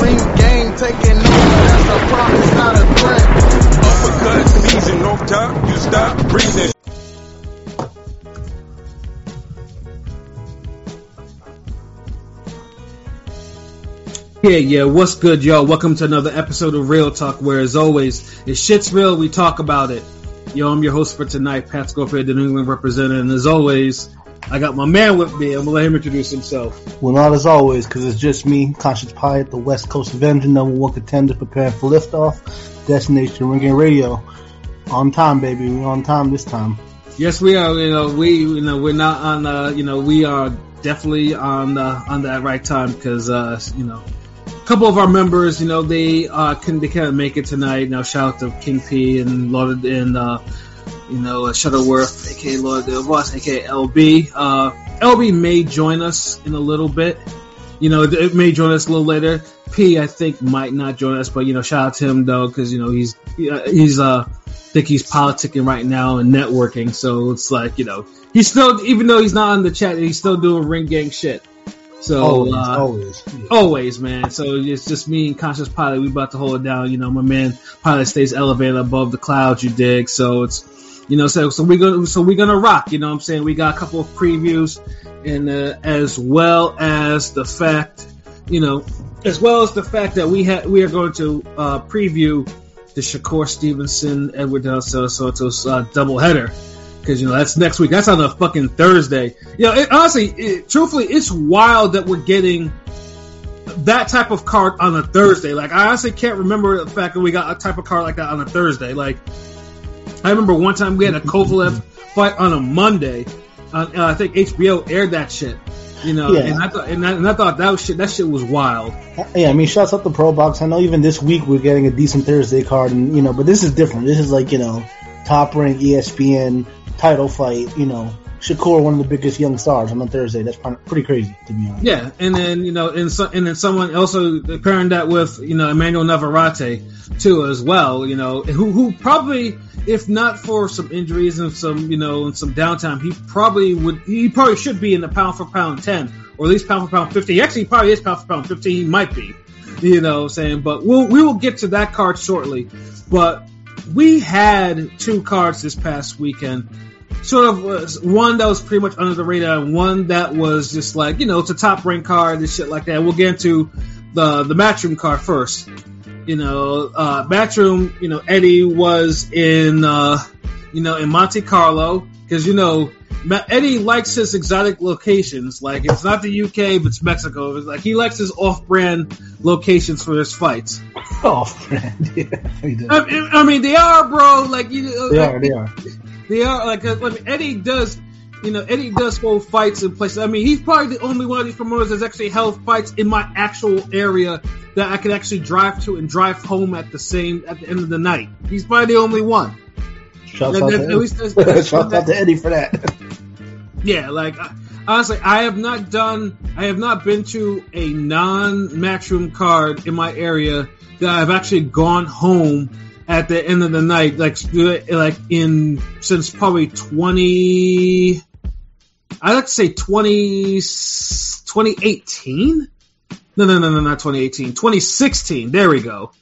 Ring Gang taking over. That's a promise, not a threat. Uppercut season, no time, you stop breathing. Yeah, yeah, what's good, y'all? Welcome to another episode of Real Talk, where as always, if shit's real, we talk about it. Yo, I'm your host for tonight, Pat Schofield, the New England representative, and as always, I got my man with me. I'm gonna let him introduce himself. Well, not as always, because it's just me, Conscious Pie the West Coast Avenger, number one contender, preparing for liftoff, Destination Ring Gang Radio. On time, baby. We on time this time. Yes, we are. You know, we, you know, we're not on. Uh, you know, we are definitely on uh, on that right time because, uh, you know, a couple of our members, you know, they uh, couldn't they can't make it tonight. Now, shout out to King P and Lord and uh, you know uh, Shuttleworth, aka Lord the Boss, aka LB. Uh, LB may join us in a little bit. You know, it may join us a little later. P, I think, might not join us, but you know, shout out to him though, because you know he's he's uh, I think he's politicking right now and networking. So it's like you know, he's still even though he's not on the chat, he's still doing ring gang shit. So Always, uh, always. Yeah. always, man. So it's just me and Conscious Pilot. We about to hold it down. You know, my man Pilot stays elevated above the clouds. You dig? So it's you know, so so we're gonna so we're gonna rock. You know, what I'm saying we got a couple of previews, and uh, as well as the fact, you know, as well as the fact that we ha- we are going to uh, preview the Shakur Stevenson Edward Dos Santos uh, doubleheader because you know that's next week. That's on a fucking Thursday. You know, it, honestly, it, truthfully, it's wild that we're getting that type of card on a Thursday. Like, I honestly can't remember the fact that we got a type of card like that on a Thursday. Like, I remember one time we had a Kovalev fight on a Monday. Uh, and I think HBO aired that shit. You know, Yeah. and I thought, and I, and I thought that was shit. That shit was wild. Yeah, I mean, shouts out to Pro Box. I know even this week we're getting a decent Thursday card, and you know, but this is different. This is like you know, top rank ESPN title fight. You know, Shakur, one of the biggest young stars on a Thursday. That's pretty crazy to be honest. Yeah, and then you know, and so, and then someone also pairing that with you know Emmanuel Navarrete too as well. You know, who who probably, if not for some injuries and some you know and some downtime, he probably would he probably should be in the pound for pound ten or at least pound for pound fifty. Actually, he probably is pound for pound fifteen. He might be. You know, what I'm saying, but we'll we will get to that card shortly. But we had two cards this past weekend sort of was one that was pretty much under the radar, and one that was just like you know it's a top rank card and shit like that. We'll get into the the matchroom card first. You know, uh, matchroom. You know, Eddie was in uh, you know in Monte Carlo because you know Eddie likes his exotic locations. Like it's not the UK, but it's Mexico. It's like he likes his off-brand locations for his fights. Off-brand, Yeah. I mean, I mean they are, bro. Like you, they are. They are. they are like, uh, I mean, Eddie does, you know, Eddie does hold fights in places. I mean, he's probably the only one of these promoters that's actually held fights in my actual area that I could actually drive to and drive home at the same at the end of the night. He's probably the only one. Shouts out that- to at Eddie. least that's- that's- Shouts out to Eddie for that. Yeah, like honestly, I have not done, I have not been to a non-matchroom card in my area that I've actually gone home at the end of the night, like like in since probably twenty. I like to say 20, 2018? No, no, no, no, not 2018. 2016. There we go.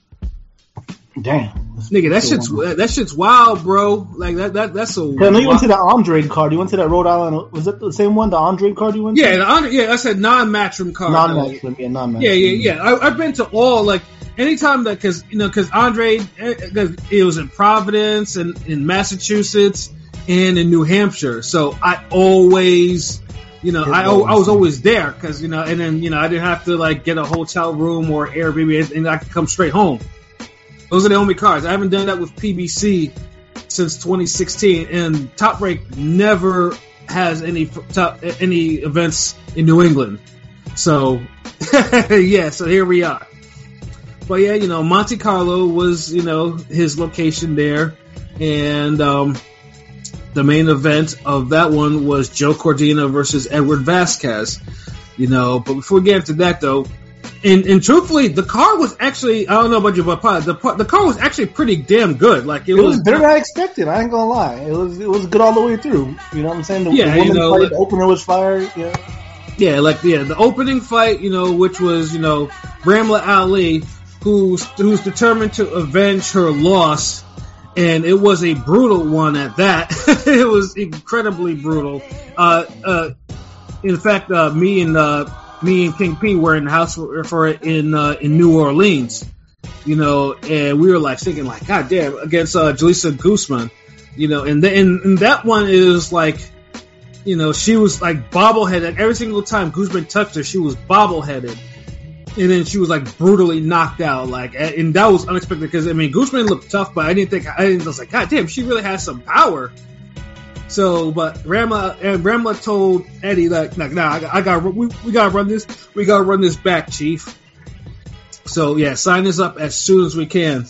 Damn. Nigga, that shit's that shit's wild, bro. Like that that that's a Yeah, I know you went to that Andrade card. You went to that Rhode Island. Was it the same one, the Andrade card you went to? yeah, the under- yeah. I said non-matchroom card. Non-match. Yeah, non-match. Yeah, yeah, yeah. I, I've been to all like anytime that because you know because Andrade eh, 'cause it was in Providence and in Massachusetts and in New Hampshire, so I always. You know, I, I was always there because you know, and then you know, I didn't have to like get a hotel room or Airbnb, and I could come straight home. Those are the only cards. I haven't done that with PBC since 2016, and Top Rank never has any top, any events in New England. So, yeah, so here we are. But yeah, you know, Monte Carlo was, you know, his location there. And um, the main event of that one was Joe Cordina versus Edward Vasquez. You know, but before we get into that though, and, and truthfully, the car was actually, I don't know about you, but the, the car was actually pretty damn good. Like it, It was better than I expected. I ain't gonna lie. It was it was good all the way through. You know what I'm saying? The, Yeah, the you know, fight, like- the opener was fire. Yeah. Yeah, like yeah, the opening fight, you know, which was you know Ramla Ali, who's who's determined to avenge her loss, and it was a brutal one at that. it was incredibly brutal. Uh, uh, in fact, uh, me and uh, me and King P were in the house for, for it in uh, in New Orleans, you know, and we were like thinking like, God damn, against uh, Julissa Guzman, you know, and, the, and and that one is like, you know, she was like bobbleheaded every single time Guzman touched her, she was bobbleheaded. And then she was like brutally knocked out, like, and that was unexpected because I mean Guzman looked tough, but I didn't think I didn't I was like, God damn, she really has some power. So, but Ramla and Ramla told Eddie like, nah, nah I, I got we, we gotta run this, we gotta run this back, Chief. So yeah, sign this up as soon as we can.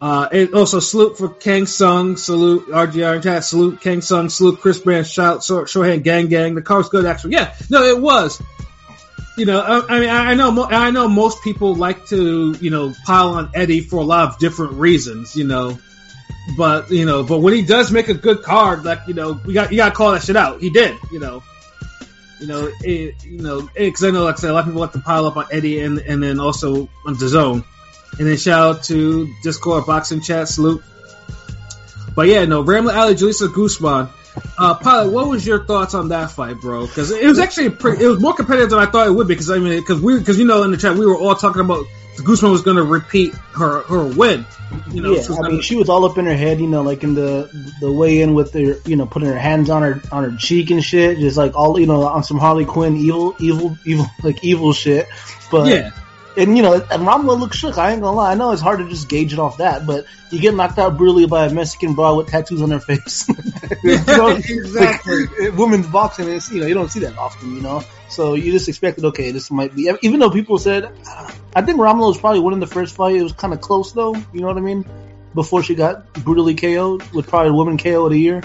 Uh, and also salute for Kang Sung, salute RGR chat, salute Kang Sung, salute Chris Brand, shout Shohan Gang Gang. The car was good actually. Yeah, no, it was you know, I, I, mean, I know, I know most people like to, you know, pile on Eddie for a lot of different reasons, you know, but you know, but when he does make a good card, like you know, we got you got to call that shit out. He did, you know, you know, it, you know, because I know, like I said, a lot of people like to pile up on Eddie and and then also on the zone, and then shout out to Discord boxing chat salute. But yeah, no, Ramla Ali, Julissa Guzman. Uh, Pilot, what was your thoughts on that fight, bro? Because it was actually pretty, it was more competitive than I thought it would be. Because I mean, because we, because you know, in the chat we were all talking about Guzman was going to repeat her her win. You know, yeah, I gonna, mean, she was all up in her head, you know, like in the the way in with her, you know, putting her hands on her on her cheek and shit, just like all, you know, on some Harley Quinn evil, evil, evil, like evil shit. But yeah, and you know, and Ramla looks shook. I ain't gonna lie. I know it's hard to just gauge it off that, but you get knocked out brutally by a Mexican broad with tattoos on her face. you know, exactly. Like, women's boxing is, you know, you don't see that often, you know. So you just expected, okay, this might be. Even though people said, I think Ramla was probably winning the first fight. It was kind of close though. You know what I mean? Before she got brutally KO'd with probably the women KO of the year.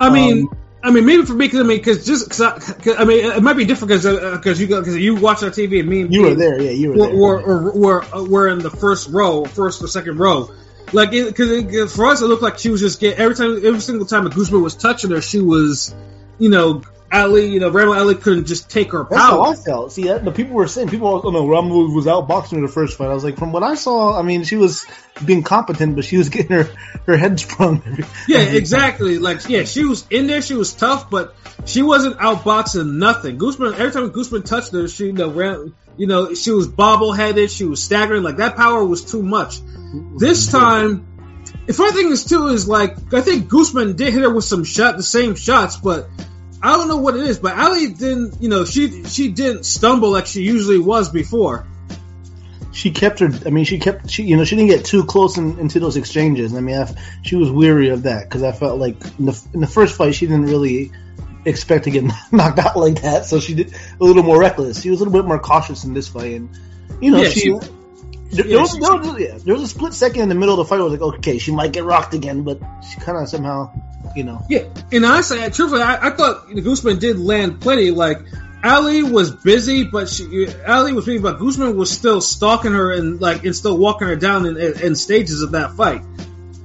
I mean. Um, I mean, maybe for me, because I mean, because just, cause I, cause, I, mean, it might be different because because uh, you because you watch on TV and me and you were there, yeah, you were there. We're, we're, we're, we're in the first row, first or second row. Like, because for us, it looked like she was just getting every time, every single time that Guzman was touching her, she was, you know, Ali, you know, Ramla Ali couldn't just take her That's how I felt. See, that, the people were saying, people, oh no, Ramla was outboxing her the first fight. I was like, from what I saw, I mean, she was being competent, but she was getting her, her head sprung. yeah, exactly. Like, yeah, she was in there, she was tough, but she wasn't outboxing nothing. Guzman, every time Guzman touched her, she, you know, ran, you know, she was bobble-headed, she was staggering, like that power was too much. This time, the funny thing is too is like I think Guzman did hit her with some shot, the same shots, but I don't know what it is, but Ali didn't, you know, she she didn't stumble like she usually was before. She kept her. I mean, she kept. She, you know, she didn't get too close in, into those exchanges. I mean, I, she was weary of that because I felt like in the in the first fight she didn't really expect to get knocked out like that, so she did a little more reckless. She was a little bit more cautious in this fight, and you know, Yeah, she. she- there, yeah, there was, there, was, yeah, there was a split second in the middle of the fight. where I was like, okay, she might get rocked again, but she kind of somehow, you know, Yeah, and honestly, I- truthfully, I, I thought Guzman did land plenty. Like Ali was busy, but she Ali was busy, but Guzman was still stalking her and like and still walking her down in, in, in stages of that fight.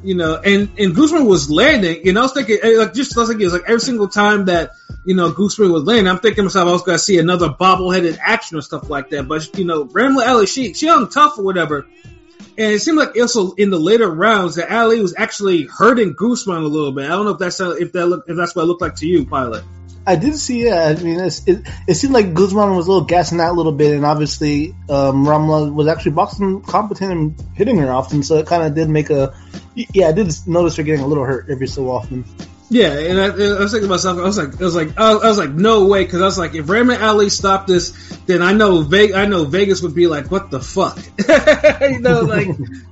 You know, and and Guzman was landing, and I was thinking, eh, like just thinking, it was like every single time that you know Guzman was landing, I'm thinking to myself, I was to see another bobbleheaded action or stuff like that. But you know, Ramla Ali, she she hung tough or whatever. And it seemed like also in the later rounds that Ali was actually hurting Guzman a little bit. I don't know if that's how, if that look, if that's what it looked like to you, Pilot. I did see. it. I mean, it it seemed like Guzman was a little gassing out a little bit, and obviously um, Ramla was actually boxing competent and hitting her often, so it kind of did make a. Yeah, I did notice her getting a little hurt every so often. Yeah, and I, I was thinking to myself, I was like, I was like, I was, like, no way, because I was like, if Ramla Ali stopped this, then I know Vegas, I know Vegas would be like, what the fuck, you know, like,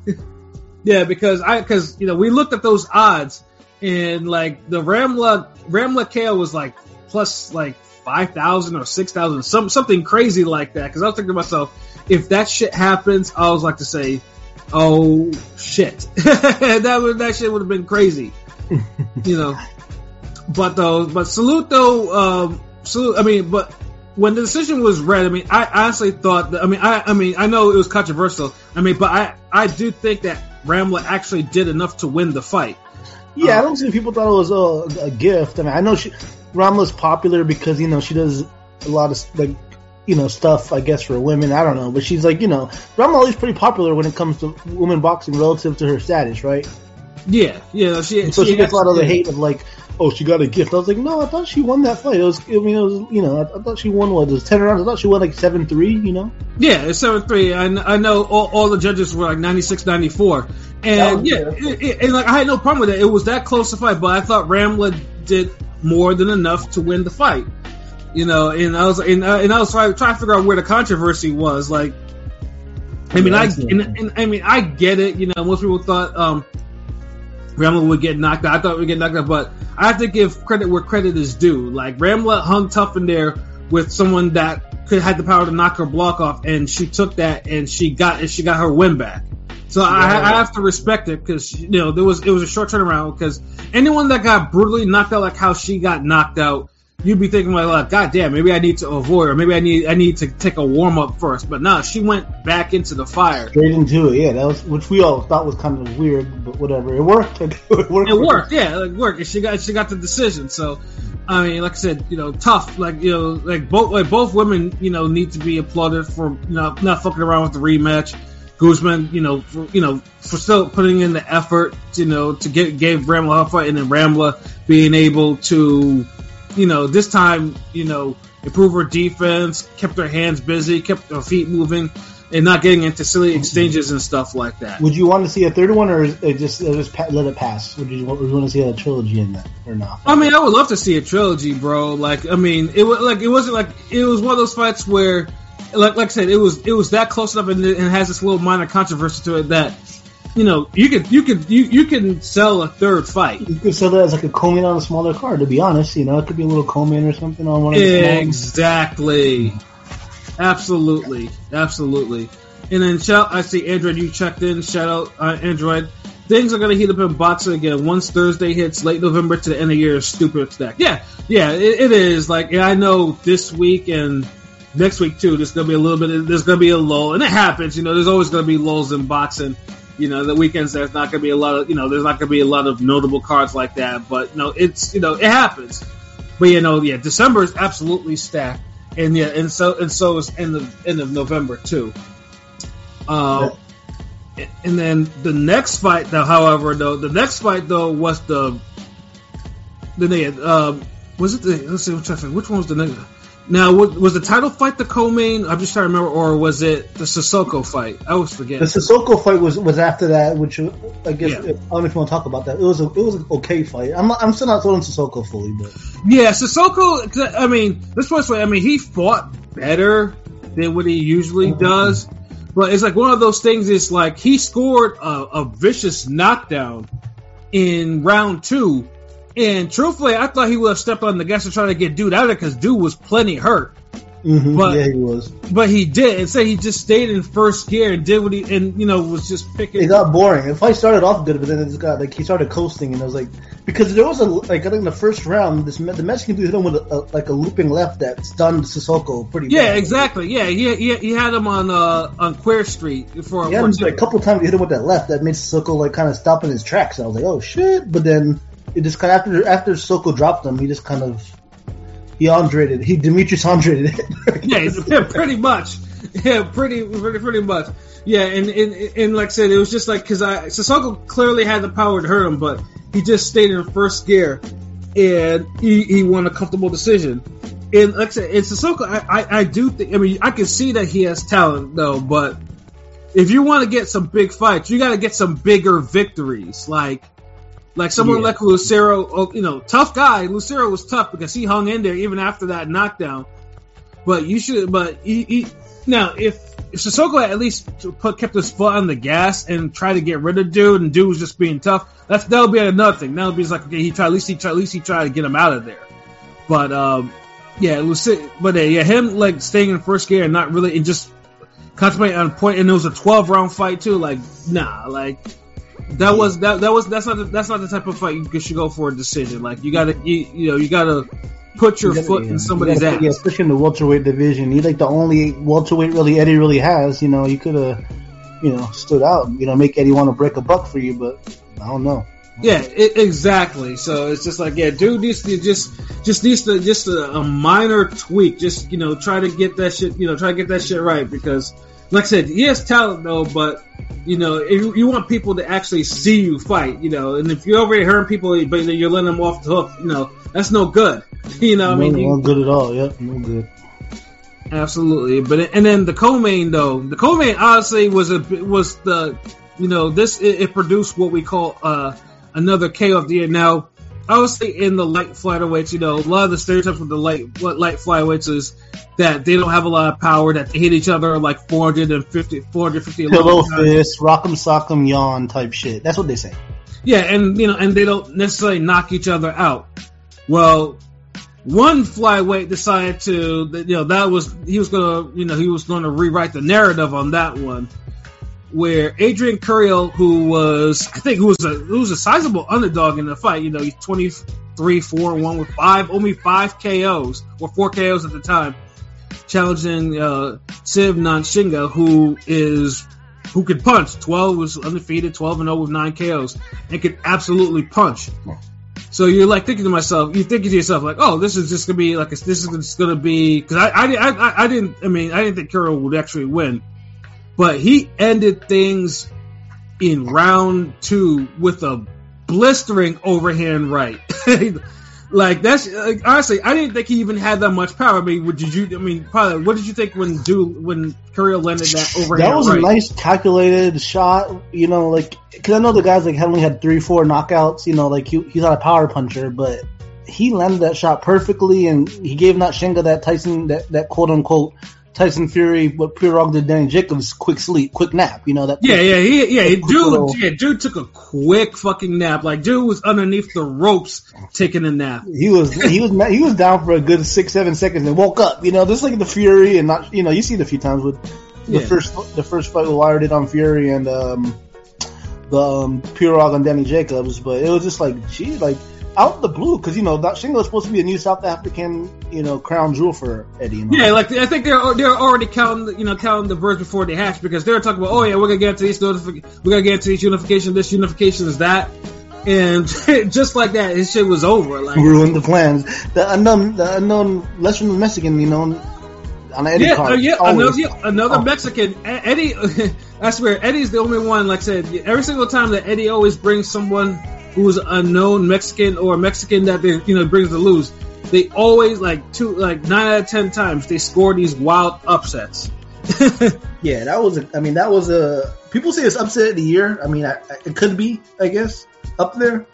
yeah, because I, because you know, we looked at those odds, and like the Ramla Ramla KO was like plus like five thousand or six thousand, some something crazy like that. Because I was thinking to myself, if that shit happens, I was like to say, oh shit, that would that shit would have been crazy, you know. But though, but salute though, um, salute. I mean, but when the decision was read, I mean, I honestly thought that. I mean, I, I mean, I know it was controversial. I mean, but I, I do think that Ramla actually did enough to win the fight. Yeah, Uh, I don't see people thought it was a, a gift. I mean, I know she Ramla's popular because you know she does a lot of like you know stuff. I guess for women, I don't know, but she's like you know Ramla is pretty popular when it comes to women boxing relative to her status, right? Yeah, yeah. She, So she gets a lot of the hate of like, oh, she got a gift. I was like, no, I thought she won that fight. It was, I mean, it was, you know, I, I thought she won what? It was ten rounds. I thought she won like seven three. You know, Yeah, it's seven three. I, I know all, all the judges were like 96, 94. And yeah, it, it- and like I had no problem with it. It was that close to fight, but I thought Ramla did more than enough to win the fight. You know, and I was and, uh, and I was trying, trying to figure out where the controversy was. Like, I mean, I and, and, I mean, I get it. You know, most people thought um, Ramla would get knocked out. I thought we'd get knocked out, but I have to give credit where credit is due. Like Ramla hung tough in there with someone that could had the power to knock her block off, and she took that and she got and she got her win back. So I, I have to respect it because you know there was it was a short turnaround because anyone that got brutally knocked out like how she got knocked out, you'd be thinking like, like God damn, maybe I need to avoid or maybe I need I need to take a warm up first. But no, she went back into the fire. straight into it. Yeah, that was which we all thought was kind of weird, but whatever. It worked. it worked. It worked, yeah, it worked. And she got she got the decision. So, I mean, like I said, you know, tough. Like you know, like both like both women, you know, need to be applauded for you know not fucking around with the rematch. Guzman, you know, for, you know, for still putting in the effort, you know, to get gave Ramla a fight, and then Ramla being able to, you know, this time, you know, improve her defense, kept her hands busy, kept her feet moving, and not getting into silly mm-hmm. exchanges and stuff like that. Would you want to see a third one, or is it just or just let it pass? Would you, would you want to see a trilogy in that, or not? I mean, I would love to see a trilogy, bro. Like, I mean, it was like it wasn't like it was one of those fights where, like, like I said, it was it was that close enough, and and it has this little minor controversy to it that, you know, you could you could you you can sell a third fight. You could sell that as like a co-main on a smaller card. To be honest, you know, it could be a little co-main or something on one of the Exactly. Absolutely. Absolutely. And then shout I see Android you checked in. Shout out uh, Android. Things are gonna heat up in boxing again. Once Thursday hits late November to the end of the year stupid stack. Yeah, yeah, it, it is. Like I know this week and next week too, there's gonna be a little bit there's gonna be a lull. And it happens, you know, there's always gonna be lulls in boxing. You know, the weekends there's not gonna be a lot of you know, there's not gonna be a lot of notable cards like that. But you know, it's you know, it happens. But you know, yeah, December is absolutely stacked, and yeah, and so and so is end of end of November too. Uh, and then the next fight, though, however, though the next fight though was the the um was it the let's see which which one was the next now was, the title fight the co-main I'm just trying to remember or was it the Cissokho fight I always forget The Cissokho fight was was after that, which uh, I guess Yeah. I don't know if you want to talk about that. It was a it was an okay fight. I'm not, I'm still not throwing Cissokho fully, but Yeah, Cissokho. I mean, this was way. I mean, he fought better than what he usually does, but it's like one of those things. Is like he scored a, a vicious knockdown in round two, and truthfully, I thought he would have stepped on the gas to try to get dude out of it because dude was plenty hurt. Mhm, But- yeah, he was. But he did, and say he just stayed in first gear and did what he and you know was just picking. It got boring. The fight started off good, but then it just got like he started coasting, and I was like, because there was a like I think in the first round, this the Mexican dude hit him with a, a, like a looping left that stunned Cissokho pretty. yeah, bad. exactly. Yeah, he, he he had him on uh on Queer Street for him like a couple times. He hit him with that left that made Cissokho like kind of stop in his tracks. I was like, oh shit! But then it just kind of after after Cissokho dropped him, he just kind of he Andrade'd He Demetrius Andrade'd it. yeah, pretty much. Yeah, pretty, pretty, pretty much. Yeah, and and, and like I said, it was just like because I Cissokho clearly had the power to hurt him, but he just stayed in first gear, and he, he won a comfortable decision. And like I said, and Cissokho, I, I I do think. I mean, I can see that he has talent though, but if you want to get some big fights, you got to get some bigger victories, like. Like someone Yeah. like Lucero, oh, you know, tough guy. Lucero was tough because he hung in there even after that knockdown. But you should. But he, he, now, if if Cissokho had at least put kept his foot on the gas and tried to get rid of dude, and dude was just being tough, that's that would be another thing. That would be like okay, he tried at least he tried at least he tried to get him out of there. But um, yeah, Luci- but uh, yeah, him like staying in first gear and not really and just concentrating on point, and it was a twelve round fight too. Like nah, like that was that that was that's not the, that's not the type of fight you should go for a decision. Like you gotta you, you know you gotta put your You gotta- foot yeah, in somebody's gotta- ass. Yeah, especially in the welterweight division. He's like the only welterweight really Eddie really has. You know, you could have, you know, stood out. You know, make Eddie want to break a buck for you, but I don't know. Yeah, i exactly. So it's just like, yeah, dude needs to just, just needs to, just a, a, minor tweak. Just you know, try to get that shit, you know, try to get that shit right because, like I said, he has talent though, but you know, if you want people to actually see you fight, you know, and if you're already hurting people, but you're letting them off the hook, you know, that's no good. You know, no, I mean, no good at all. Yep, no good. Absolutely, but and then the co-main though, the co-main honestly was a was the, you know, this it, it produced what we call uh another KO of the year. Now, obviously, in the light flyweights, you know, a lot of the stereotypes with the light light flyweights is that they don't have a lot of power, that they hit each other like 450, 450 pillow fist, rock'em sock'em yawn type shit. That's what they say. Yeah, and you know, and they don't necessarily knock each other out. Well, one flyweight decided to, you know, that was he was gonna, you know, he was going to rewrite the narrative on that one where Adrian Curiel, who was, I think, who was a who was a sizable underdog in the fight. You know, he's 23, 4, 1 with five, only five KOs or four KOs at the time, challenging uh, Siv Nontshinga, who is who could punch. 12 was undefeated, 12 and 0 with nine KOs, and could absolutely punch. So you're like thinking to myself, you're thinking to yourself like, oh, this is just gonna be like, this is just gonna be because I, I, I, I didn't, I mean, I didn't think Curiel would actually win but he ended things in round two with a blistering overhand right. like that's like, honestly, I didn't think he even had that much power. I mean, what did you? I mean, probably. What did you think when do when Curiel landed that overhand? That was right? a nice calculated shot. You know, like because I know the guys like only had three, four knockouts. You know, like he, he's not a power puncher, but he landed that shot perfectly, and he gave Nontshinga that Tyson that that quote unquote Tyson Fury, what did Danny Jacobs, quick sleep, quick nap. You know that. Yeah, yeah, he, yeah. Dude, little... yeah, dude took a quick fucking nap. Like dude was underneath the ropes taking a nap. He was, he was, he was down for a good six, seven seconds and woke up. You know, just like the Fury and not, you know, you see it a few times with the yeah. first, the first fight with Wilder did on Fury and um, the um, Pirog and Danny Jacobs, but it was just like, gee, like out the blue because you know that Shingo is supposed to be a new South African, you know, crown jewel for Eddie. Know? Yeah, like I think they're they're already counting, you know, counting the birds before they hatch because they're talking about, oh yeah, we're gonna get to these notific- we're gonna get to these unification, this unification is that, and just like that, his shit was over. Like ruined the plans. The unknown, the unknown, less from the Mexican, you know. On Eddie yeah, card, uh, yeah, another, yeah, another oh. Mexican. Eddie, I swear, Eddie's the only one. Like I said, every single time that Eddie always brings someone who's a known Mexican or a Mexican that they you know brings the lose, they always like two like nine out of ten times they score these wild upsets. yeah, that was. A, I mean, that was a. People say it's upset of the year. I mean, I, it could be. I guess up there.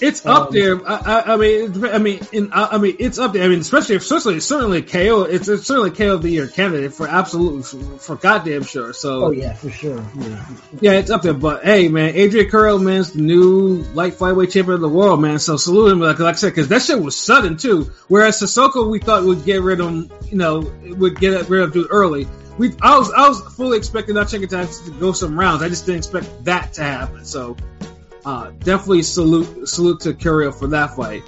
It's um, up there. I, I, I, mean, I mean, in, I mean, it's up there. I mean, especially if certainly, certainly KO. It's, it's certainly KO of the year candidate for absolutely for, for goddamn sure. So, oh yeah, for sure. Yeah. yeah, it's up there. But hey, man, Adrian Curiel, man's the new light flyweight champion of the world, man. So salute him, like, like I said, because that shit was sudden too. Whereas Cissokho, we thought would get rid of him, you know, would get rid of dude early. We, I was, I was fully expecting that chicken to go some rounds. I just didn't expect that to happen. So uh, definitely salute salute to Curiel for that fight.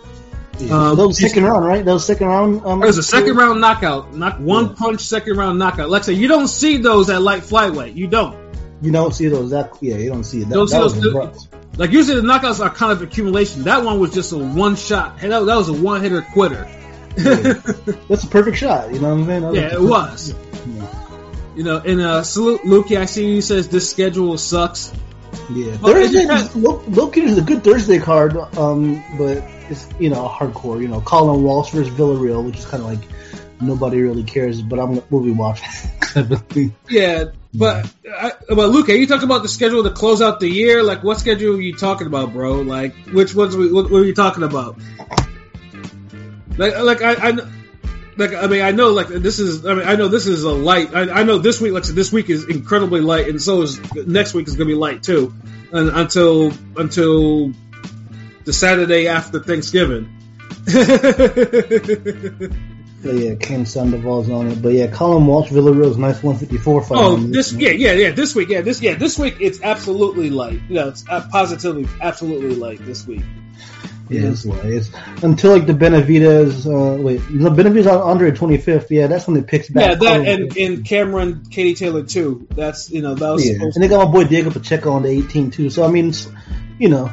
Yeah. Um, that was second round, right? That was second round. Um, it was a second round knockout, not one yeah. punch, second round knockout. Like I said, you don't see those at light flyweight. You don't. You don't see those. That yeah, you don't see it. That, don't that see those. Like usually the knockouts are kind of accumulation. That one was just a one shot. That, that was a one hitter quitter. yeah. That's a perfect shot. You know what I'm saying? yeah, it was. Yeah. You know, and uh, salute Lukey. I see you says this schedule sucks. Yeah, Thursday. Loki is a good Thursday card, um, but it's you know hardcore. You know, Callum Walsh versus Villarreal, which is kind of like nobody really cares, but I'm we'll be watching. yeah, but I, but Luke, are you talking about the schedule to close out the year? Like, what schedule are you talking about, bro? Like, which ones? What, what are you talking about? Like, like I, I like I mean I know like this is I mean I know this is a light I, I know this week like this week is incredibly light and so is next week is gonna be light too and, until until the Saturday after Thanksgiving. But yeah, Ken Sandoval's on it. But yeah, Callum Walsh, Villarreal's nice 154 fight. Oh, this, yeah, yeah, yeah. This week, yeah, this, yeah, this week it's absolutely light. You know, it's uh, positively, absolutely light this week. Yeah, it's light. It's until like the Benavidez. Uh, wait, the Benavidez on Andrade 25th. Yeah, that's when it picks back. Yeah, that and, and Cameron, Katie Taylor too. That's you know that was. Yeah, and they got my boy Diego Pacheco on the 18 too. So I mean, you know,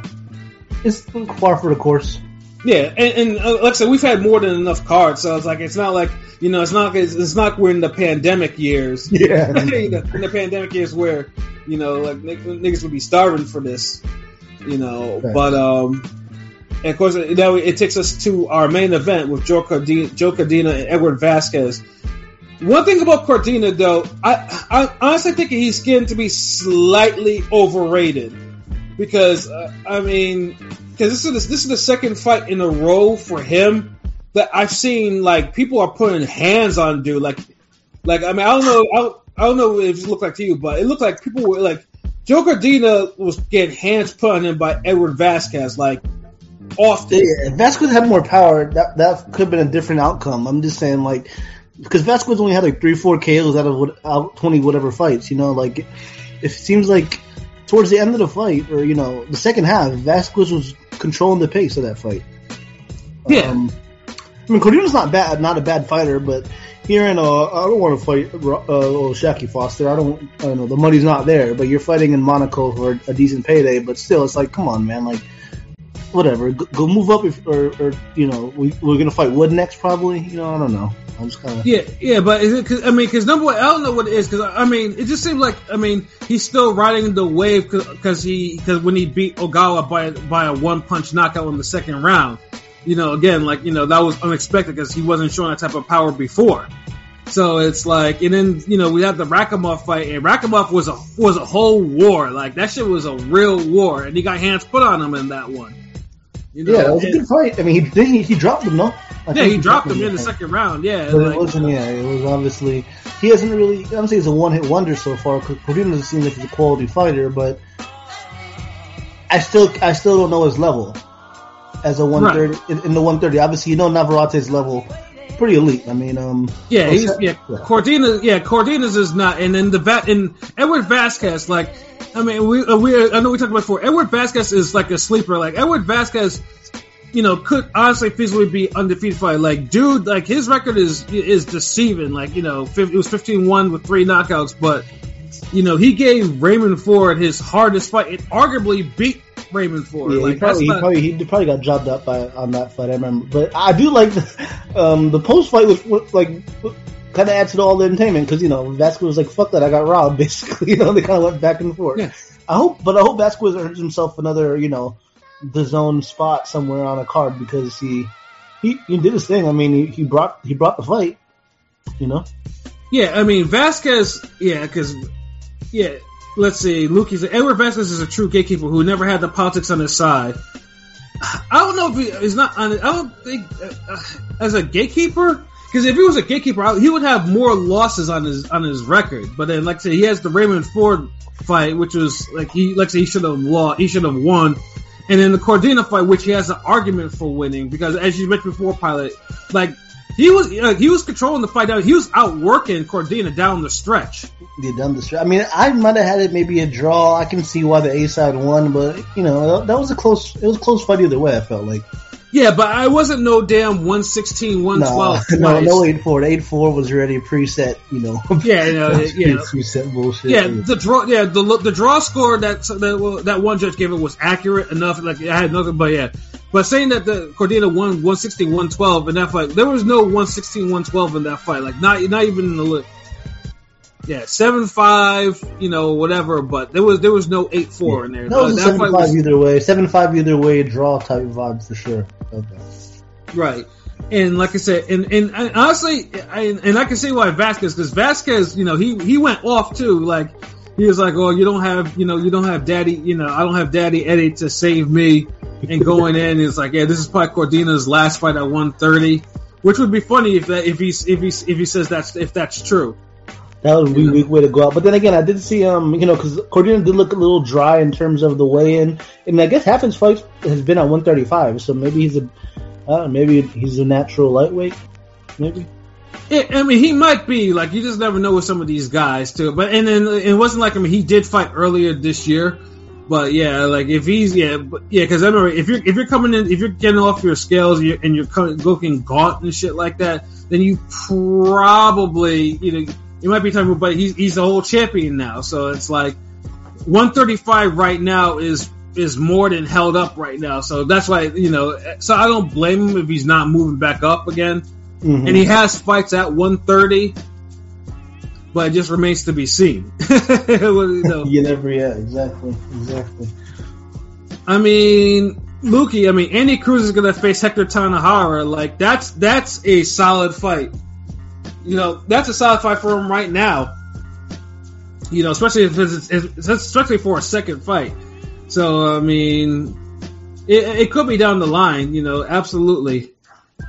it's far for the course. Yeah, and, and uh, like I said, we've had more than enough cards, so it's like it's not like you know, it's not it's, it's not we're in the pandemic years. Yeah. in the pandemic years where you know like niggas would be starving for this, you know. Right. But um, and of course, now it takes us to our main event with Joe Cordina, Joe Cordina and Edward Vasquez. One thing about Cordina, though, I, I honestly think he's getting to be slightly overrated because uh, I mean, because this is the, this is the second fight in a row for him that I've seen like people are putting hands on dude. Like, like I mean, I don't know, I don't, I don't know if it looked like to you, but it looked like people were like Joe Cordina was getting hands put on him by Edward Vasquez, like often. Yeah, if Vasquez had more power, that that could have been a different outcome. I'm just saying, like, because Vasquez only had like three, four KOs out of what, out twenty whatever fights. You know, like it seems like towards the end of the fight, or you know, the second half, Vasquez was controlling the pace of that fight. Yeah. Um, I mean, Cordina's not bad, not a bad fighter, but here in uh, I don't want to fight uh, Shaki Foster. I don't, I don't know. The money's not there, but you're fighting in Monaco for a decent payday. But still, it's like, come on, man, like whatever. Go, go move up, if, or, or you know, we, we're gonna fight Wood next, probably. You know, I don't know. I'm just kind of Yeah, yeah, but it? I mean, because number one, I don't know what it is. Because I mean, it just seems like I mean he's still riding the wave because he because when he beat Ogawa by by a one punch knockout in the second round, you know, again, like you know that was unexpected because he wasn't showing that type of power before. So it's like, and then you know we had the Rakhimov fight, and Rakhimov was a was a whole war. Like that shit was a real war, and he got hands put on him in that one. You know, yeah, it was a good fight. I mean, he he, he dropped him, no? I yeah, think he dropped him in the second round. Yeah, But like- it wasn't. Yeah, it was obviously he hasn't really. I don't say he's a one hit wonder so far. Cordina doesn't seem like he's a quality fighter, but I still I still don't know his level as a one thirty in, in the one thirty. Obviously, you know Navarrete's level, pretty elite. I mean, um, Yeah, he's that? yeah. Cordina, yeah, Cordina's is not, and then the va- and Edward Vasquez, like, I mean, we uh, we I know we talked about before. Edward Vasquez is like a sleeper. Like Edward Vasquez, you know, could honestly feasibly be undefeated fight. Like, dude, like his record is is deceiving. Like, you know, it was 15-1 with three knockouts, but you know, he gave Raymond Ford his hardest fight. It arguably beat Raymond Ford. Yeah, like, he probably, he probably he probably got jobbed up by on that fight. I remember, but I do like the um, the post fight was was, like kind of adds to all the entertainment because you know Vasquez was like, "Fuck that, I got robbed." Basically, you know they kind of went back and forth. Yeah. I hope, but I hope Vasquez earns himself another you know the zone spot somewhere on a card because he he, he did his thing. I mean, he, he brought he brought the fight. You know, Yeah, I mean Vasquez. Yeah, because yeah, let's see. Lukey's Edward Vasquez is a true gatekeeper who never had the politics on his side. I don't know if he, he's not. I don't think uh, as a gatekeeper. Because if he was a gatekeeper, I- he would have more losses on his on his record. But then, like I said, he has the Raymond Ford fight, which was like he like I said, he should have lost, he should have won. And then the Cordina fight, which he has an argument for winning, because as you mentioned before, Pilot, like he was uh, he was controlling the fight down. He was outworking Cordina down the stretch. get done the stretch. I mean, I might have had it maybe a draw. I can see why the A side won, but you know that was a close. It was a close fight either way. I felt like. Yeah, but I wasn't no damn 116, 112 No, no, no eight four. Eight four was already preset. You know. Yeah, you know, yeah. preset bullshit. Yeah, the draw. Yeah, the the draw score that that, that one judge gave it was accurate enough. Like I had nothing, but yeah. But saying that the Cordina won 116, 112 in that fight, there was no 116, 112 in that fight. Like not not even in the look. Yeah, seven five, you know, whatever. But there was there was no eight four in there. That was a that seven fight five was either way. Seven five either way. Draw type vibe for sure. Okay. Right. And like I said, and, and, and honestly, I, and I can see why Vasquez, because Vasquez, you know, he, he went off too. Like, he was like, oh, you don't have, you know, you don't have daddy, you know, I don't have daddy Eddie to save me. And going in, it's like, yeah, this is probably Cordina's last fight at 130, which would be funny if that, if he's, if he's, if he says that's, if that's true. That would be a weak way to go out. But then again, I did see um, you know, because Cordina did look a little dry in terms of the weigh-in, and I guess half his fight has been at 135. So maybe he's a, uh, maybe he's a natural lightweight. Maybe. Yeah, I mean, he might be like you just never know with some of these guys too. But and then it wasn't like I mean he did fight earlier this year, but yeah, like if he's yeah, but yeah, because I remember if you're if you're coming in if you're getting off your scales and you're, and you're looking gaunt and shit like that, then you probably you know you might be talking about, but he's he's a whole champion now, so it's like 135 right now is is more than held up right now. So that's why you know. So I don't blame him if he's not moving back up again. Mhm. And he has fights at 130, but it just remains to be seen. You know, you never, yeah, exactly, exactly. I mean, Luki. I mean, Andy Cruz is going to face Hector Tanajara. Like that's that's a solid fight. You know, that's a solid fight for him right now. You know, especially if it's, it's especially for a second fight. So I mean, it, it could be down the line. You know, absolutely.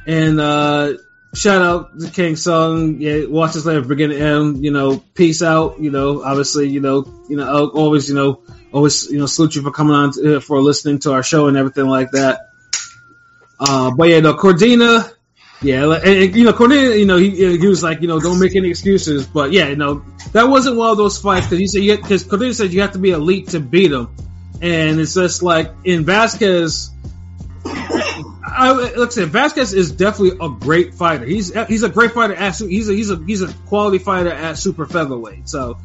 And uh shout out to King Sung. Yeah, watch this later, beginning to end. You know, peace out. You know, obviously, you know, you know, I'll always, you know, always, you know, salute you for coming on to, uh, for listening to our show and everything like that. Uh, but yeah, no, Cordina. Yeah, and, and, you know, Cordina. You know, he he was like, you know, don't make any excuses. But yeah, you know, that wasn't one of those fights because he said because Cordina said you have to be elite to beat him, and it's just like in Vasquez. I, like I said, Vasquez is definitely a great fighter. He's he's a great fighter at he's a he's a he's a quality fighter at super featherweight. So,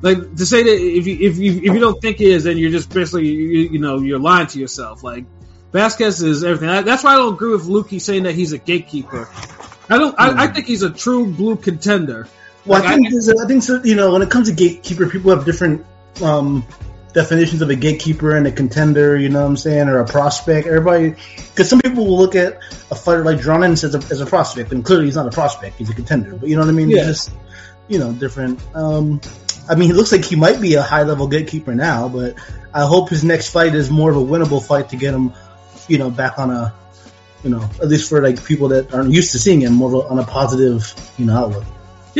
like to say that if you if you if you don't think he is, then you're just basically you, you know you're lying to yourself. Like Vasquez is everything. I, that's why I don't agree with Lukey saying that he's a gatekeeper. I don't. I, I think he's a true blue contender. Well, Like, I think I think so, you know when it comes to gatekeeper, people have different um, definitions of a gatekeeper and a contender. You know what I'm saying, or a prospect. Everybody, because some people will look at a fighter like Dronin as a as a prospect, and clearly he's not a prospect; he's a contender. But you know what I mean? Yeah. It's just you know different. Um, I mean, he looks like he might be a high level gatekeeper now, but I hope his next fight is more of a winnable fight to get him, you know, back on a, you know, at least for like people that aren't used to seeing him, more of a, on a positive, you know, outlook.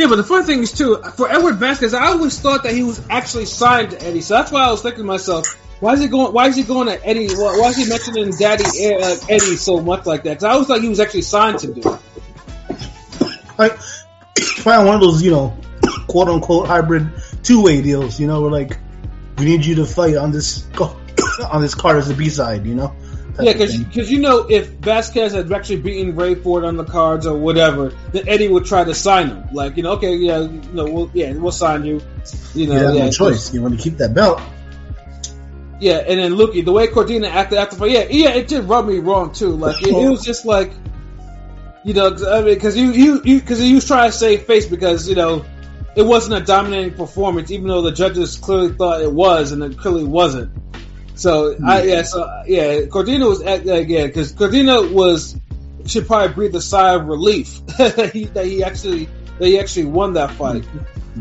Yeah, but the funny thing is too, for Edward Vasquez, I always thought that he was actually signed to Eddie. So that's why I was thinking to myself, why is he going? Why is he going to Eddie? Why, why is he mentioning Daddy uh, Eddie so much like that? Because I always thought he was actually signed to do. like find one of those, you know, quote unquote hybrid two way deals. You know, where like we need you to fight on this on this card as a B side. You know, Yeah, because you know if Vasquez had actually beaten Ray Ford on the cards or whatever, then Eddie would try to sign him. Like you know, okay, yeah, you know, we'll, yeah, we'll sign you. You know, you have yeah, no choice. You want to keep that belt. Yeah, and then Lukey, the way Cordina acted after fight, yeah, yeah, it did rub me wrong too. Like it, it was just like, you know, 'cause, I mean, because you you you because he was trying to save face because you know it wasn't a dominating performance, even though the judges clearly thought it was, and it clearly wasn't. So I yeah, so yeah, Cordina was at, uh, yeah, because Cordina was should probably breathe a sigh of relief that he that he actually that he actually won that fight.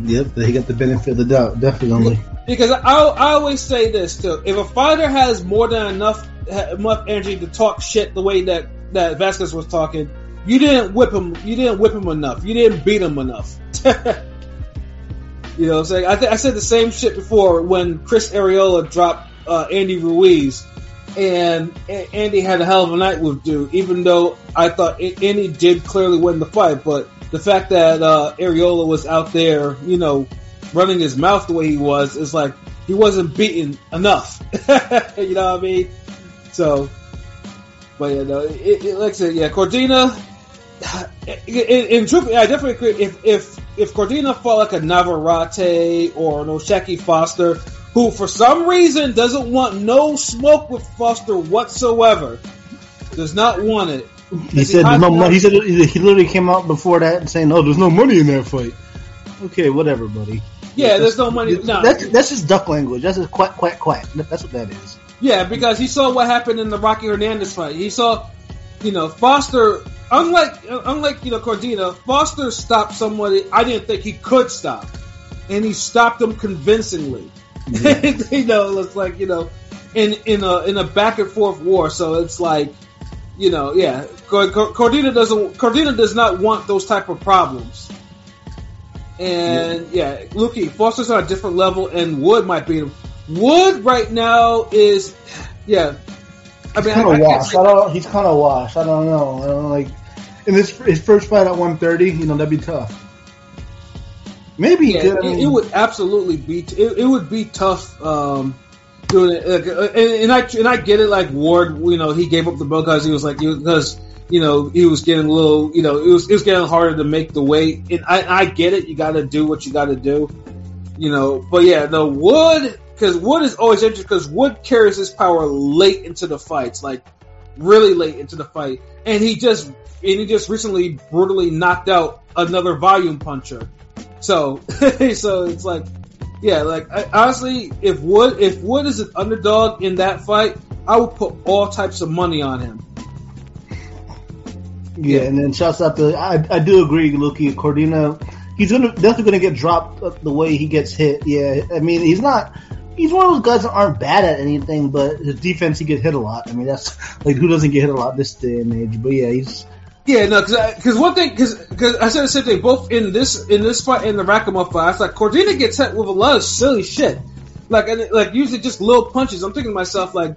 Yep, he got the benefit of the doubt. Definitely. Because I, I always say this too: if a fighter has more than enough enough energy to talk shit the way that that Vasquez was talking, you didn't whip him. You didn't whip him enough. You didn't beat him enough. you know, what I'm saying I, th- I said the same shit before when Chris Arreola dropped uh, Andy Ruiz, and A- Andy had a hell of a night with dude. Even though I thought A- Andy did clearly win the fight, but the fact that uh, was out there, you know, running his mouth the way he was, is like he wasn't beaten enough. you know what I mean? So, but yeah, no, it, it, like I said, yeah, Cordina. In, in truth, I definitely agree. If if if Cordina fought like a Navarrete or an O'Shaquie Foster, who for some reason doesn't want no smoke with Foster whatsoever, does not want it. He said there's no money. He said he literally came out before that and saying, "Oh, there's no money in that fight." Okay, whatever, buddy. Yeah, there's no money. No, That's that's just duck language. That's just quack quack quack. That's what that is. Yeah, because he saw what happened in the Rocky Hernandez fight. He saw, you know, Foster. Unlike unlike you know Cordina, Foster stopped somebody I didn't think he could stop, and he stopped him convincingly. you know, it's like you know, in in a in a back and forth war. So it's like, you know, yeah, Cord- Cord- Cordina doesn't Cordina does not want those type of problems. And yeah, Lukey Foster's on a different level, and Wood might beat him. Wood right now is, yeah. I mean, He's kind of washed. I don't. He's kind of washed. I don't know. I don't know, like in this his first fight at 130. You know that'd be tough. Maybe he yeah, could. I it, mean, it would absolutely be. It, it would be tough um, doing it. Like, uh, and, and I and I get it. Like Ward, you know, he gave up the belt because he was like because you know he was getting a little. You know, it was it was getting harder to make the weight. And I I get it. You got to do what you got to do. You know, but yeah, the Wood because Wood is always interesting because Wood carries his power late into the fights, like really late into the fight, and he just and he just recently brutally knocked out another volume puncher. So so it's like yeah, like I, honestly, if Wood if Wood is an underdog in that fight, I would put all types of money on him. Yeah, and then shouts out to I, I do agree, Luki Cordina. He's gonna definitely gonna get dropped the way he gets hit. Yeah, I mean he's not. He's one of those guys that aren't bad at anything, but his defense he gets hit a lot. I mean that's like who doesn't get hit a lot this day and age. But yeah, he's Yeah, no, because one thing, because I said the same thing. Both in this in this fight and the Rakhimov fight, I was like, Cordina gets hit with a lot of silly shit, like and, like usually just little punches. I'm thinking to myself like,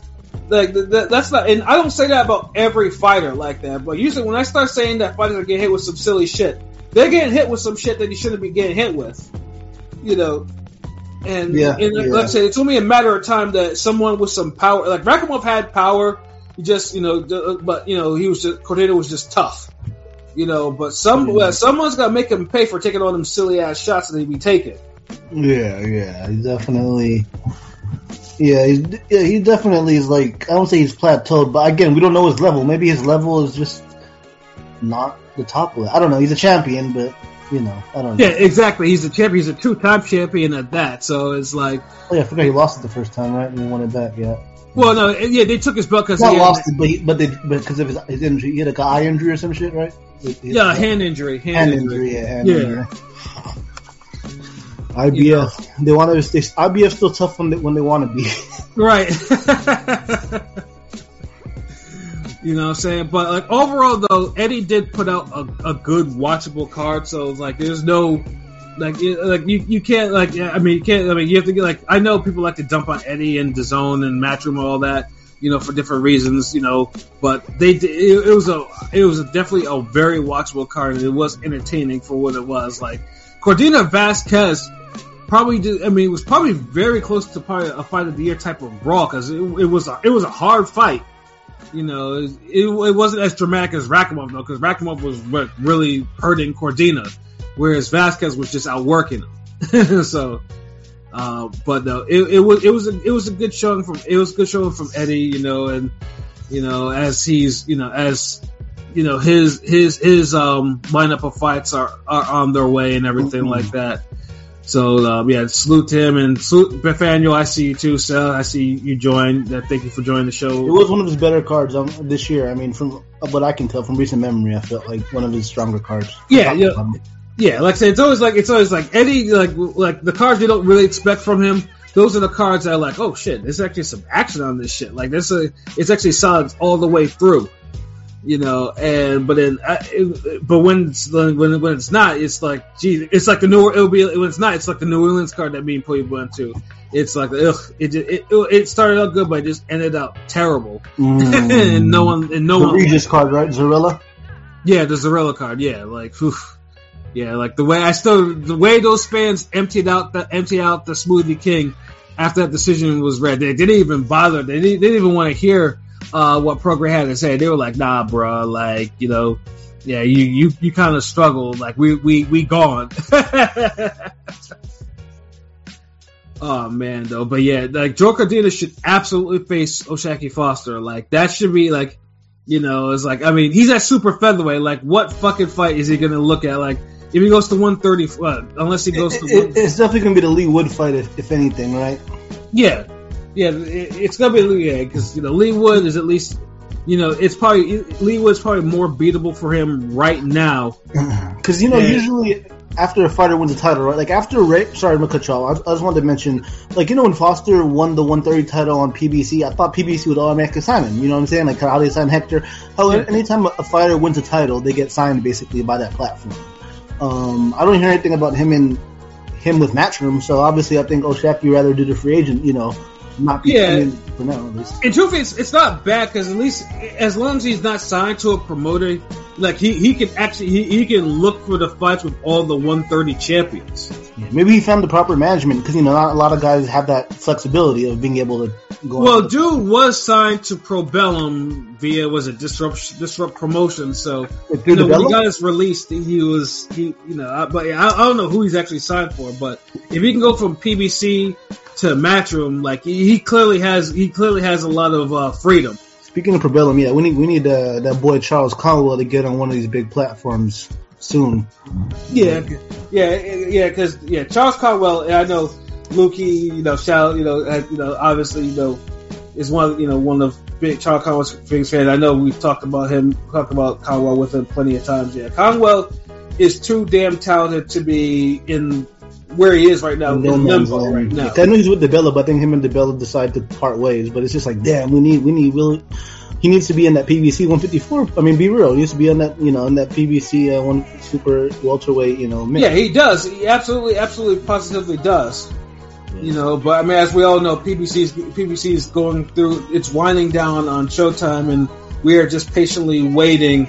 like th- th- that's not, and I don't say that about every fighter like that. But usually when I start saying that fighters are getting hit with some silly shit, they're getting hit with some shit that he shouldn't be getting hit with, you know. And, Yeah, and like, yeah. like I said, it's only a matter of time that someone with some power, like Rakhimov had power, he just you know, uh, but you know he was just Cordero was just tough, you know. But some Yeah. well, someone's got to make him pay for taking all them silly ass shots that he be taking. Yeah, yeah, he definitely. Yeah, yeah, he definitely is like I don't say he's plateaued, but again, we don't know his level. Maybe his level is just not the top level. I don't know. He's a champion, but you know, I don't know. Yeah, exactly. He's a champion. He's a two-time champion at that. So it's like, Oh yeah, I forgot he lost it the first time, right? And he won it back. Yeah, well, no, yeah, they took his belt because he had, lost it, but he, but they because of his, his injury, he had like an eye injury or some shit, right? His- his- yeah, hand injury, hand, hand injury. injury. Yeah, hand Yeah. injury. IBF, they want to. They, IBF still tough when they, when they want to be. Right. you know what I'm saying? But like overall though, Eddie did put out a, a good watchable card, so it's like there's no like like you, you can't like I mean you can't I mean you have to get like I know people like to dump on Eddie and DAZN and Matchroom and all that you know for different reasons you know but they it, was a it was a, definitely a very watchable card and it was entertaining for what it was like Cordina Vasquez probably did. I mean, it was probably very close to probably a fight of the year type of brawl because it, it was a, it was a hard fight. You know, it, it, wasn't as dramatic as Rakhimov though, because Rakhimov was what really hurting Cordina, whereas Vasquez was just outworking him. so, uh, but no, it, it was it was a, it was a good showing from it was a good showing from Eddie. You know, and you know as he's you know as you know his his his um lineup of fights are are on their way and everything Mhm. like that. So um, yeah, salute to him and salute Nathaniel. I see you too, Sal. I see you joined. Uh, thank you for joining the show. It was one of his better cards um, this year. I mean, from what I can tell from recent memory, I felt like one of his stronger cards. Yeah, yeah. Yeah, like I said, it's always like it's always like Eddie, like like the cards you don't really expect from him. Those are the cards that are like, oh shit, there's actually some action on this shit. Like there's a, it's actually solid all the way through, you know. And but then, I, it, but when it's when when it's not, it's like, geez, it's like the New it'll be when it's not, it's like the New Orleans card that me and Poy went to. It's like, ugh, it, it it started out good, but it just ended up terrible, Mm. and no one and no the one Regis card, right? Zorrilla. yeah, the Zorrilla card. Yeah, like, oof. Yeah, like the way I still the way those fans emptied out the emptied out the Smoothie King after that decision was read. They didn't even bother. They didn't, they didn't even want to hear uh, what Prograis had to say. They were like, "Nah, bro, like you know, yeah, you you you kind of struggled. Like we we we gone." Oh man, though, but yeah, like Joe Cordina should absolutely face O'Shaquie Foster. Like that should be like, you know, it's like I mean he's at super featherweight. Like what fucking fight is he gonna look at? Like if he goes to 130, what, unless he goes to It- it's definitely gonna be the Leigh Wood fight, if, if anything, right? yeah, yeah, it, it's gonna be Leigh, yeah because you know Leigh Wood is at least. You know, it's probably Leigh Wood's probably more beatable for him right now. Because you know, Yeah. usually after a fighter wins a title, right? Like after Ray, sorry, I'm gonna cut you off. I, I just wanted to mention, like you know, when Foster won the 130 title on PBC, I thought PBC would automatically sign him. You know what I'm saying? Like how they signed Hector. How Yeah. anytime a fighter wins a title, they get signed basically by that platform. Um, I don't hear anything about him in him with Matchroom, so obviously I think O'Shaquie rather do the free agent. You know, not be Yeah. for now at least. In truth, it's, it's not bad because at least as long as he's not signed to a promoter, like he, he can actually he, he can look for the fights with all the 130 champions. Yeah, maybe he found the proper management because you know not a lot of guys have that flexibility of being able to go. Well, dude was signed to Probellum via was it Disrupt Disrupt Promotion. So you know, when he got his release, he was he you know, I, but I, I don't know who he's actually signed for. But if he can go from PBC to Matchroom, like he, he clearly has he clearly has a lot of uh, freedom. Speaking of Probellum, yeah, we need we need uh, that boy Charles Conwell to get on one of these big platforms soon. Yeah, yeah, yeah. Because yeah, Charles Conwell. I know Lukey. You know, shout. You know, had, you know, obviously, you know, is one. of You know, one of big Charles Conwell's biggest fans. I know we've talked about him, talked about Conwell with him plenty of times. Yeah, Conwell is too damn talented to be in where he is right now. In limbo right now. I know he's with DeBella, but I think him and DeBella decide to part ways. But it's just like, damn, we need we need really. He needs to be in that PBC 154. I mean, be real. He needs to be on that, you know, in that PBC uh, one super welterweight, you know, mix. Yeah, he does. He absolutely, absolutely, positively does. You know, but I mean, as we all know, PBC's PBC is going through. It's winding down on Showtime, and we are just patiently waiting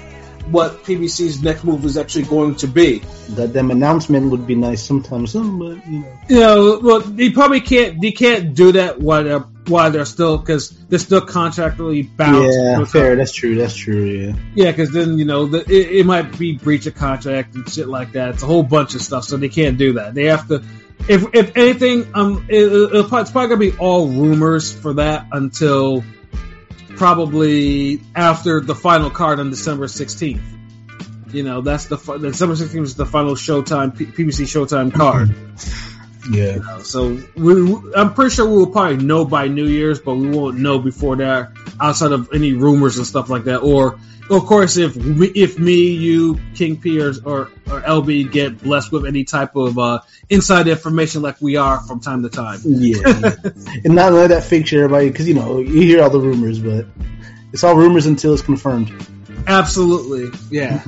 what PBC's next move is actually going to be. That them announcement would be nice sometime soon, but you know, You know, well, they probably can't. They can't do that while they're while they're still because they're still contractually bound. yeah, fair. That's true. That's true. Yeah. Yeah, because then you know the, it, it might be breach of contract and shit like that. It's a whole bunch of stuff, so they can't do that. They have to. If if anything, um, it, it's probably gonna be all rumors for that until probably after the final card on December sixteenth. You know, that's the December sixteenth is the final Showtime PBC Showtime card. Yeah. So we, I'm pretty sure we will probably know by New Year's, but we won't know before that, outside of any rumors and stuff like that. Or, of course, if we, if me, you, King P, or, or or LB get blessed with any type of uh, inside information like we are from time to time. Yeah. yeah. and not let that fake shit everybody, because you know you hear all the rumors, but it's all rumors until it's confirmed. Absolutely, yeah.